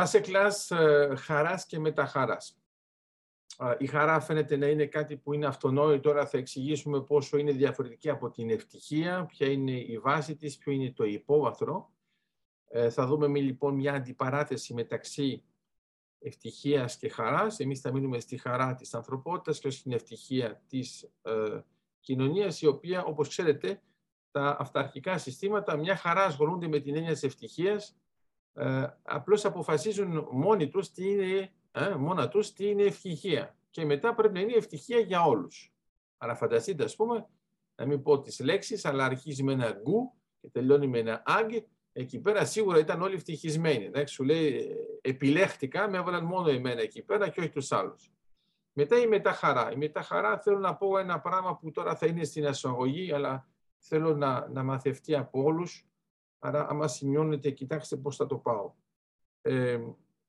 Μάσεκλας ε, χαράς και μεταχαράς. Η χαρά φαίνεται να είναι κάτι που είναι αυτονόητο. Τώρα θα εξηγήσουμε πόσο είναι διαφορετική από την ευτυχία, ποια είναι η βάση της, ποιο είναι το υπόβαθρο. Ε, θα δούμε λοιπόν μια αντιπαράθεση μεταξύ ευτυχίας και χαράς. Εμείς θα μείνουμε στη χαρά της ανθρωπότητας και στην ευτυχία της ε, κοινωνίας, η οποία, όπως ξέρετε, τα αυταρχικά συστήματα μια χαρά ασχολούνται με την έννοια της ευτυχίας, ε, απλώς αποφασίζουν μόνοι τους τι είναι, ε, μόνα τους τι είναι ευτυχία. Και μετά πρέπει να είναι ευτυχία για όλους. Άρα φανταστείτε, ας πούμε, να μην πω τις λέξεις, αλλά αρχίζει με ένα γκου και τελειώνει με ένα άγκ. Εκεί πέρα σίγουρα ήταν όλοι ευτυχισμένοι. Εντάξει, σου λέει, επιλέχτηκα, με έβαλαν μόνο εμένα εκεί πέρα και όχι τους άλλους. Μετά η μεταχαρά. Η μεταχαρά θέλω να πω ένα πράγμα που τώρα θα είναι στην ασαγωγή, αλλά θέλω να, να μαθευτεί από όλους. Άρα, άμα σημειώνετε, κοιτάξτε πώς θα το πάω. Ε,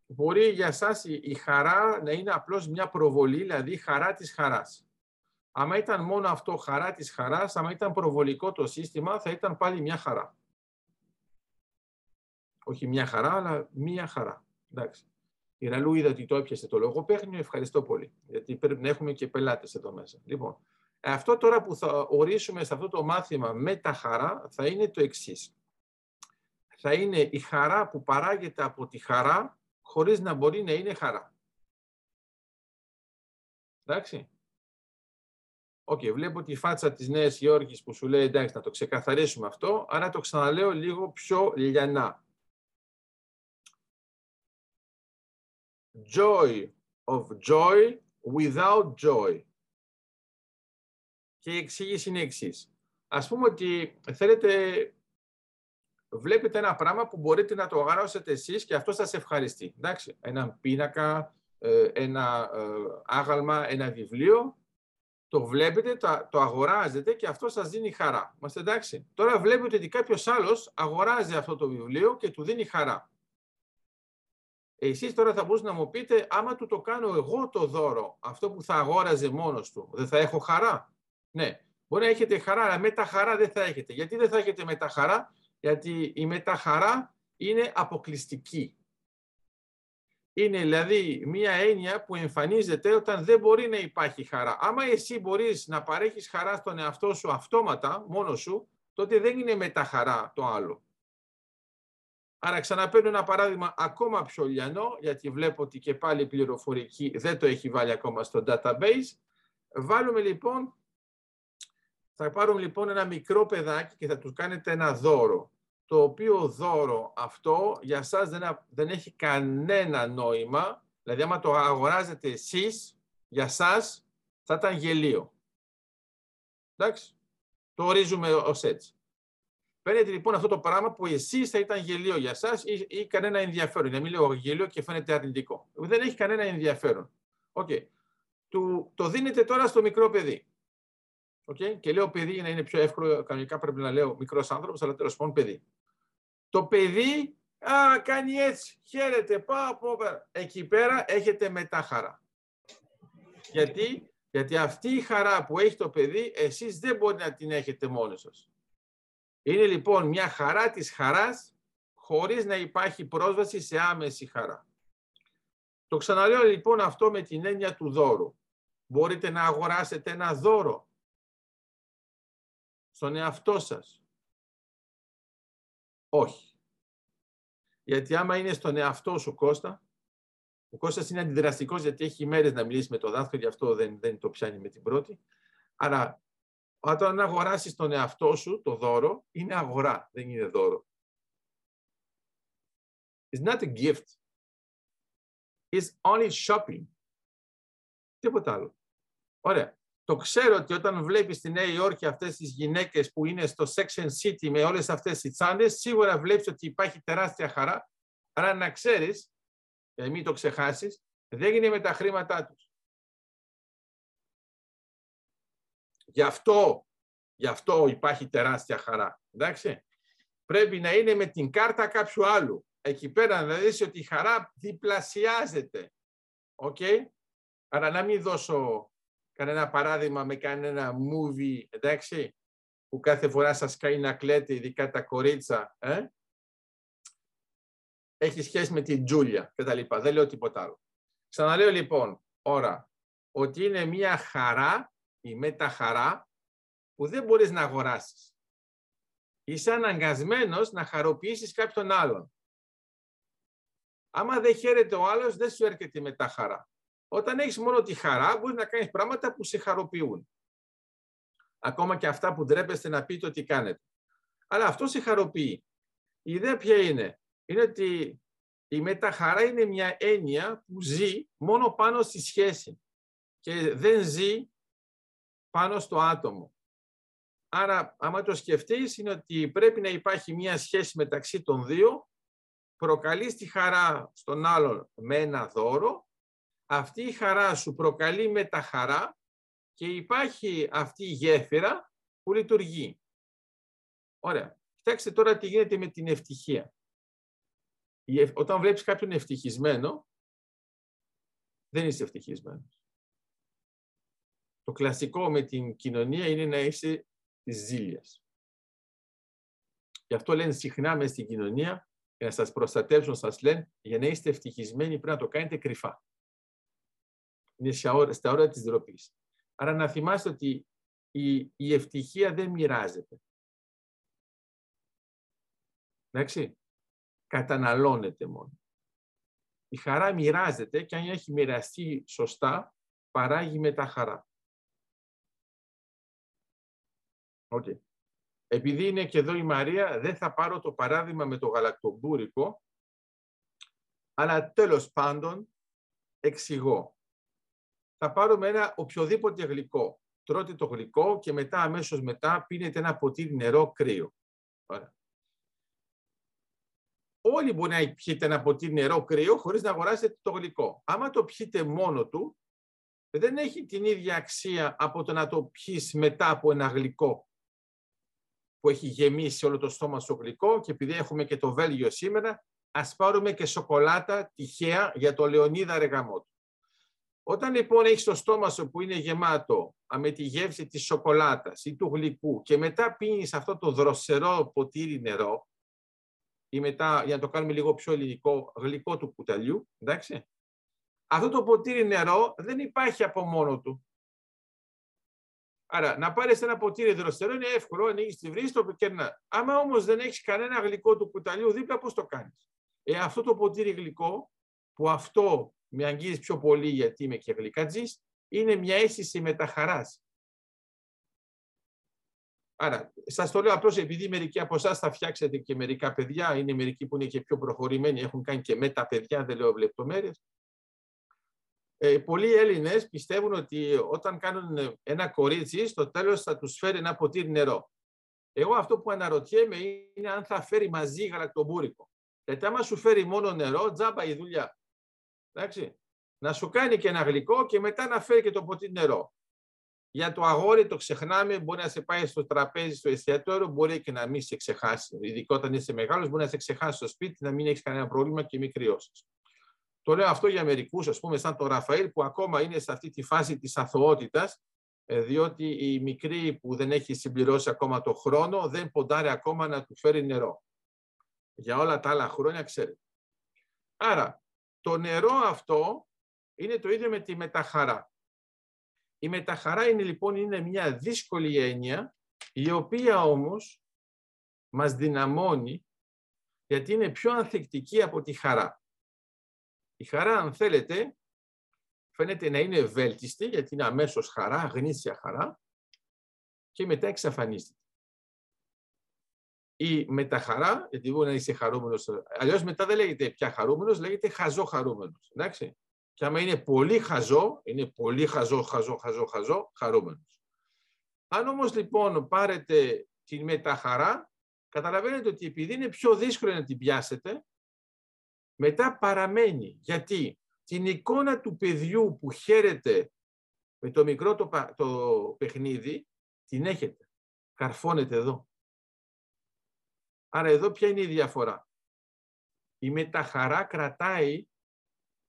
μπορεί για σας η, χαρά να είναι απλώς μια προβολή, δηλαδή χαρά της χαράς. Άμα ήταν μόνο αυτό χαρά της χαράς, άμα ήταν προβολικό το σύστημα, θα ήταν πάλι μια χαρά. Όχι μια χαρά, αλλά μια χαρά. Εντάξει. Η Ραλού είδα ότι το έπιασε το λογοπαίχνιο. Ευχαριστώ πολύ. Γιατί πρέπει να έχουμε και πελάτες εδώ μέσα. Λοιπόν, αυτό τώρα που θα ορίσουμε σε αυτό το μάθημα με τα χαρά θα είναι το εξής. Θα είναι η χαρά που παράγεται από τη χαρά χωρίς να μπορεί να είναι χαρά. Εντάξει. OK, okay, βλέπω τη φάτσα της Νέας Υόρκης που σου λέει εντάξει να το ξεκαθαρίσουμε αυτό, άρα το ξαναλέω λίγο πιο λιανά. Joy of joy without joy. Και η εξήγηση είναι εξής. Ας πούμε ότι θέλετε, βλέπετε ένα πράγμα που μπορείτε να το αγοράσετε εσείς και αυτό σας ευχαριστεί. Εντάξει, ένα πίνακα, ε, ένα ε, άγαλμα, ένα βιβλίο, το βλέπετε, το αγοράζετε και αυτό σας δίνει χαρά. Είμαστε εντάξει. Τώρα βλέπετε ότι κάποιος άλλος αγοράζει αυτό το βιβλίο και του δίνει χαρά. Εσείς τώρα θα μπορούσατε να μου πείτε, άμα του το κάνω εγώ το δώρο, αυτό που θα αγόραζε μόνος του, δεν θα έχω χαρά; Ναι, μπορεί να έχετε χαρά, αλλά με τα χαρά δεν θα έχετε. Γιατί δεν θα έχετε με τα χαρά, γιατί η μεταχαρά είναι αποκλειστική. Είναι δηλαδή μία έννοια που εμφανίζεται όταν δεν μπορεί να υπάρχει χαρά. Άμα εσύ μπορείς να παρέχεις χαρά στον εαυτό σου αυτόματα, μόνος σου, τότε δεν είναι μεταχαρά το άλλο. Άρα ξαναπαίρνω ένα παράδειγμα ακόμα πιο λιανό, γιατί βλέπω ότι και πάλι η πληροφορική δεν το έχει βάλει ακόμα στο database. Βάλουμε λοιπόν θα πάρουν λοιπόν ένα μικρό παιδάκι και θα τους κάνετε ένα δώρο. Το οποίο δώρο αυτό για σας δεν, δεν έχει κανένα νόημα. Δηλαδή άμα το αγοράζετε εσείς, για σας θα ήταν γελίο. Εντάξει. Το ορίζουμε ως έτσι. Παίρνετε λοιπόν αυτό το πράγμα που εσείς θα ήταν γελίο για εσά ή, ή, κανένα ενδιαφέρον. Να μην λέω γελίο και φαίνεται αρνητικό. Δεν έχει κανένα ενδιαφέρον. Okay. Του, το δίνετε τώρα στο μικρό παιδί. Okay? Και λέω παιδί για να είναι πιο εύκολο, κανονικά πρέπει να λέω μικρός άνθρωπος, αλλά τέλος πάντων παιδί. Το παιδί α, κάνει έτσι, χαίρεται, πάω από πέρα. Εκεί πέρα έχετε μετά χαρά. Γιατί; Γιατί αυτή η χαρά που έχει το παιδί, εσείς δεν μπορεί να την έχετε μόνοι σας. Είναι λοιπόν μια χαρά της χαράς, χωρίς να υπάρχει πρόσβαση σε άμεση χαρά. Το ξαναλέω λοιπόν αυτό με την έννοια του δώρου. Μπορείτε να αγοράσετε ένα δώρο στον εαυτό σας. Όχι. Γιατί άμα είναι στον εαυτό σου Κώστα, ο Κώστας είναι αντιδραστικός γιατί έχει μέρες να μιλήσει με το δάσκαλο, γι' αυτό δεν, δεν το πιάνει με την πρώτη. Άρα, όταν αγοράσεις τον εαυτό σου το δώρο, είναι αγορά, δεν είναι δώρο. It's not a gift. It's only shopping. Τίποτα άλλο. Ωραία. Το ξέρω ότι όταν βλέπεις στη Νέα Υόρκη αυτές τις γυναίκες που είναι στο Section City με όλες αυτές τις τσάντε, σίγουρα βλέπεις ότι υπάρχει τεράστια χαρά. Άρα να ξέρεις, και μην το ξεχάσεις, δεν είναι με τα χρήματά τους. Γι' αυτό, γι' αυτό υπάρχει τεράστια χαρά. Εντάξει. Πρέπει να είναι με την κάρτα κάποιου άλλου. Εκεί πέρα να δεις ότι η χαρά διπλασιάζεται. OK. Okay? Άρα να μην δώσω κανένα παράδειγμα με κανένα movie, εντάξει, που κάθε φορά σας κάνει να κλαίτε, ειδικά τα κορίτσα, ε; έχει σχέση με την Τζούλια και τα λοιπά. Δεν λέω τίποτα άλλο. Ξαναλέω λοιπόν, ώρα, ότι είναι μια χαρά, η μεταχαρά, που δεν μπορείς να αγοράσεις. Είσαι αναγκασμένος να χαροποιήσεις κάποιον άλλον. Άμα δεν χαίρεται ο άλλος, δεν σου έρχεται η μεταχαρά. Όταν έχεις μόνο τη χαρά, μπορείς να κάνεις πράγματα που σε χαροποιούν. Ακόμα και αυτά που ντρέπεστε να πείτε ότι κάνετε. Αλλά αυτό σε χαροποιεί. Η ιδέα ποια είναι; Είναι ότι η μεταχαρά είναι μια έννοια που ζει μόνο πάνω στη σχέση και δεν ζει πάνω στο άτομο. Άρα, άμα το σκεφτείς, είναι ότι πρέπει να υπάρχει μια σχέση μεταξύ των δύο, προκαλείς τη χαρά στον άλλον με ένα δώρο, αυτή η χαρά σου προκαλεί μεταχαρά και υπάρχει αυτή η γέφυρα που λειτουργεί. Ωραία. Κοιτάξτε τώρα τι γίνεται με την ευτυχία. Όταν βλέπεις κάποιον ευτυχισμένο, δεν είσαι ευτυχισμένος. Το κλασικό με την κοινωνία είναι να είσαι της ζήλιας. Γι' αυτό λένε συχνά μέσα στην κοινωνία, για να σας προστατεύσουν, σας λένε, για να είστε ευτυχισμένοι πρέπει να το κάνετε κρυφά. Είναι στα ώρα της ντροπής. Άρα να θυμάστε ότι η, η ευτυχία δεν μοιράζεται. Εντάξει, καταναλώνεται μόνο. Η χαρά μοιράζεται και αν έχει μοιραστεί σωστά, παράγει μετά χαρά. Okay. Επειδή είναι και εδώ η Μαρία, δεν θα πάρω το παράδειγμα με το γαλακτομπούρικο, αλλά τέλος πάντων εξηγώ. Θα πάρουμε ένα οποιοδήποτε γλυκό. Τρώτε το γλυκό και μετά αμέσως μετά πίνετε ένα ποτήρι νερό κρύο. Ωραία όλοι μπορεί να πιείτε ένα ποτήρι νερό κρύο χωρίς να αγοράσετε το γλυκό. Άμα το πιείτε μόνο του, δεν έχει την ίδια αξία από το να το πιείς μετά από ένα γλυκό που έχει γεμίσει όλο το στόμα στο γλυκό και επειδή έχουμε και το Βέλγιο σήμερα, ας πάρουμε και σοκολάτα τυχαία για το Λεωνίδα Ρεγαμότου. Όταν λοιπόν έχεις το στόμα σου που είναι γεμάτο με τη γεύση της σοκολάτας ή του γλυκού και μετά πίνεις αυτό το δροσερό ποτήρι νερό, ή μετά, για να το κάνουμε λίγο πιο ελληνικό, γλυκό του κουταλιού, εντάξει. Αυτό το ποτήρι νερό δεν υπάρχει από μόνο του. Άρα, να πάρεις ένα ποτήρι δροσερό είναι εύκολο, ανοίγεις τη βρύση, το κερνά. Άμα όμως δεν έχεις κανένα γλυκό του κουταλιού δίπλα, πώς το κάνεις; Ε, αυτό το ποτήρι γλυκό, που αυτό με αγγίζει πιο πολύ γιατί είμαι και γλυκατζής, είναι μια αίσθηση μεταχαράς. Άρα, σας το λέω απλώς επειδή μερικοί από εσάς θα φτιάξετε και μερικά παιδιά, είναι μερικοί που είναι και πιο προχωρημένοι, έχουν κάνει και με τα παιδιά, δεν λέω λεπτομέρειες. Ε, πολλοί Έλληνες πιστεύουν ότι όταν κάνουν ένα κορίτσι, στο τέλος θα τους φέρει ένα ποτήρι νερό. Εγώ αυτό που αναρωτιέμαι είναι αν θα φέρει μαζί γαλακτομπούρικο. Γιατί άμα σου φέρει μόνο νερό, τζάμπα η δουλειά. Εντάξει. Να σου κάνει και ένα γλυκό και μετά να φέρει και το ποτήρι νερό. Για το αγόρι το ξεχνάμε, μπορεί να σε πάει στο τραπέζι, στο εστιατόριο, μπορεί και να μην σε ξεχάσει. Ειδικά όταν είσαι μεγάλος, μπορεί να σε ξεχάσει στο σπίτι, να μην έχεις κανένα πρόβλημα και μην κρυώσεις. Το λέω αυτό για μερικούς, ας πούμε, σαν τον Ραφαήλ, που ακόμα είναι σε αυτή τη φάση της αθωότητας, ε, διότι η μικρή που δεν έχει συμπληρώσει ακόμα το χρόνο δεν ποντάρει ακόμα να του φέρει νερό. Για όλα τα άλλα χρόνια ξέρετε. Άρα, το νερό αυτό είναι το ίδιο με τη μεταχαρά. Η μεταχαρά είναι λοιπόν είναι μια δύσκολη έννοια, η οποία όμως μας δυναμώνει, γιατί είναι πιο ανθεκτική από τη χαρά. Η χαρά, αν θέλετε, φαίνεται να είναι ευέλτιστη, γιατί είναι αμέσως χαρά, γνήσια χαρά, και μετά εξαφανίζεται. Η μεταχαρά, γιατί μπορεί να είσαι χαρούμενος, αλλιώς μετά δεν λέγεται πια χαρούμενος, λέγεται χαζό χαρούμενος. Εντάξει. Και άμα είναι πολύ χαζό, είναι πολύ χαζό, χαζό, χαζό, χαζό, χαρούμενος. Αν όμως λοιπόν πάρετε την μεταχαρά, καταλαβαίνετε ότι επειδή είναι πιο δύσκολο να την πιάσετε, μετά παραμένει. Γιατί την εικόνα του παιδιού που χαίρεται με το μικρό το, το παιχνίδι, την έχετε. Καρφώνεται εδώ. Άρα εδώ ποια είναι η διαφορά; Η μεταχαρά κρατάει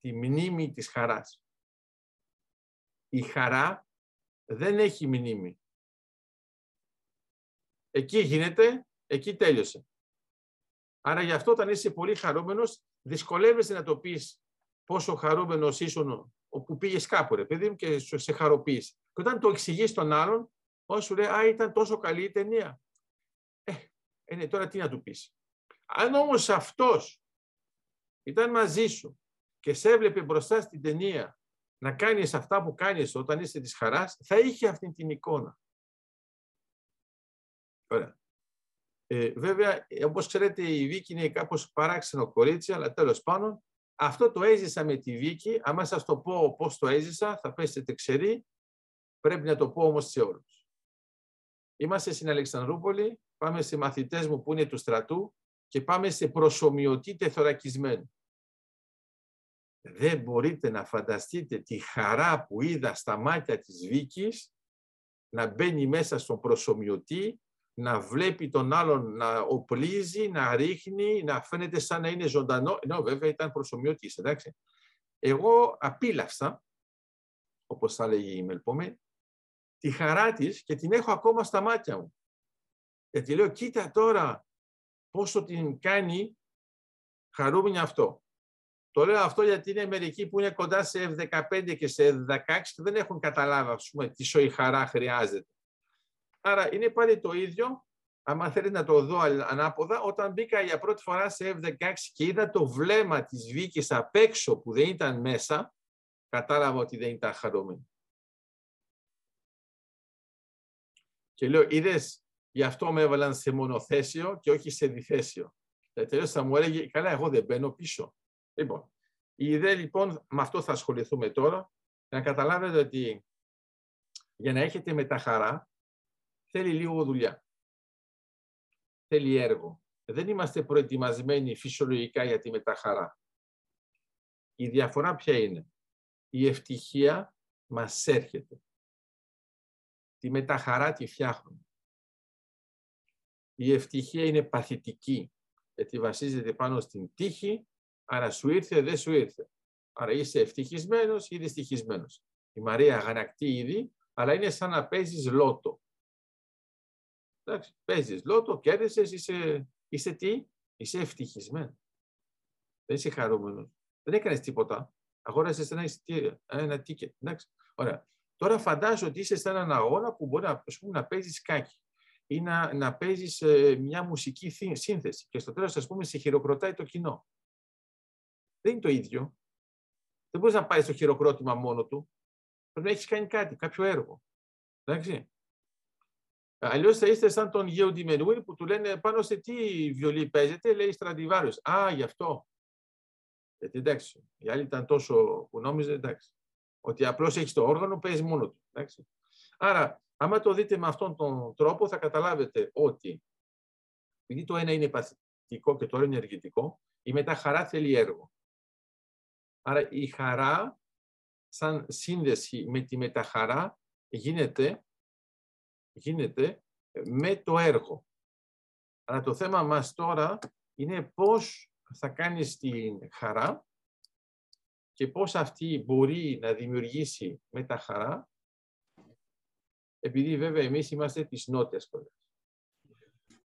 τη μνήμη της χαράς. Η χαρά δεν έχει μνήμη. Εκεί γίνεται, εκεί τέλειωσε. Άρα γι' αυτό όταν είσαι πολύ χαρούμενος δυσκολεύεσαι να το πεις πόσο χαρούμενος ήσουν όπου πήγες κάπου, ρε παιδί μου, και σε χαροποίησε. Και όταν το εξηγείς στον άλλον, όσο σου λέει, Α, ήταν τόσο καλή η ταινία. Ε, ε ναι, τώρα τι να του πεις. Αν όμως αυτός ήταν μαζί σου και σε έβλεπε μπροστά στην ταινία να κάνεις αυτά που κάνεις όταν είσαι της χαράς, θα είχε αυτή την εικόνα. Ωραία. Ε, βέβαια, όπως ξέρετε, η Βίκη είναι κάπως παράξενο κορίτσι, αλλά τέλος πάντων, αυτό το έζησα με τη Βίκη. Αν σας το πω πώς το έζησα, θα πέσετε ξερή. Πρέπει να το πω όμως σε όλους. Είμαστε στην Αλεξανδρούπολη, πάμε σε μαθητές μου που είναι του στρατού και πάμε σε προσωμιωτή τεθωρακισμένο. Δεν μπορείτε να φανταστείτε τη χαρά που είδα στα μάτια της Βίκης να μπαίνει μέσα στον προσωμιωτή, να βλέπει τον άλλον να οπλίζει, να ρίχνει, να φαίνεται σαν να είναι ζωντανό. Ενώ βέβαια ήταν προσωμιωτής, εντάξει. Εγώ απίλαυσα, όπως θα λέγει η Μελπομένη, τη χαρά της και την έχω ακόμα στα μάτια μου. Γιατί λέω, κοίτα τώρα πόσο την κάνει χαρούμενη αυτό. Το λέω αυτό γιατί είναι μερικοί που είναι κοντά σε F15 και σε F16 και δεν έχουν καταλάβει ας πούμε, τι σοή χαρά χρειάζεται. Άρα είναι πάλι το ίδιο, άμα θέλει να το δω ανάποδα, όταν μπήκα για πρώτη φορά σε F16 και είδα το βλέμμα της Βίκης απ' έξω που δεν ήταν μέσα, κατάλαβα ότι δεν ήταν χαρούμενη. Και λέω, είδες, γι' αυτό με έβαλαν σε μονοθέσιο και όχι σε διθέσιο. Και θα μου έλεγε, καλά, εγώ δεν μπαίνω πίσω. Λοιπόν, η ιδέα λοιπόν, με αυτό θα ασχοληθούμε τώρα, να καταλάβετε ότι για να έχετε μεταχαρά, θέλει λίγο δουλειά. Θέλει έργο. Δεν είμαστε προετοιμασμένοι φυσιολογικά για τη μεταχαρά. Η διαφορά ποια είναι; Η ευτυχία μας έρχεται. Τη μεταχαρά τη φτιάχνουμε. Η ευτυχία είναι παθητική, γιατί βασίζεται πάνω στην τύχη Άρα σου ήρθε, δεν σου ήρθε. Άρα είσαι ευτυχισμένος ή δυστυχισμένος. Η Μαρία αγανακτεί ήδη, αλλά είναι σαν να παίζεις λότο. Εντάξει, παίζεις λότο, κέρδισες, είσαι, είσαι τι, είσαι ευτυχισμένος. Δεν είσαι χαρούμενος. Δεν έκανες τίποτα. Αγόρασες ένα εισιτήριο, ένα τίκετ. Εντάξει. Ωραία. Τώρα φαντάζομαι ότι είσαι σε έναν αγώνα που μπορεί να, πούμε, να παίζεις σκάκι ή να, να παίζεις ε, μια μουσική σύνθεση και στο τέλος, ας πούμε, σε χειροκροτάει το κοινό. Δεν είναι το ίδιο. Δεν μπορείς να πάει στο χειροκρότημα μόνο του. Πρέπει να έχεις κάνει κάτι, κάποιο έργο. Εντάξει. Αλλιώς θα είστε σαν τον Γέο Ντιμενούιν που του λένε πάνω σε τι βιολί παίζετε, λέει Στραντιβάριος. Α, γι' αυτό. Γιατί εντάξει, οι άλλοι ήταν τόσο που νόμιζε, εντάξει. Ότι απλώς έχεις το όργανο, παίζεις μόνο του. Εντάξει. Άρα, άμα το δείτε με αυτόν τον τρόπο, θα καταλάβετε ότι επειδή το ένα είναι παθητικό και το άλλο είναι ενεργητικό, η μεταχαρά θέλει έργο. Άρα η χαρά σαν σύνδεση με τη μεταχαρά γίνεται, γίνεται με το έργο. Αλλά το θέμα μας τώρα είναι πώς θα κάνεις την χαρά και πώς αυτή μπορεί να δημιουργήσει μεταχαρά, επειδή βέβαια εμείς είμαστε της νότιας σχολές.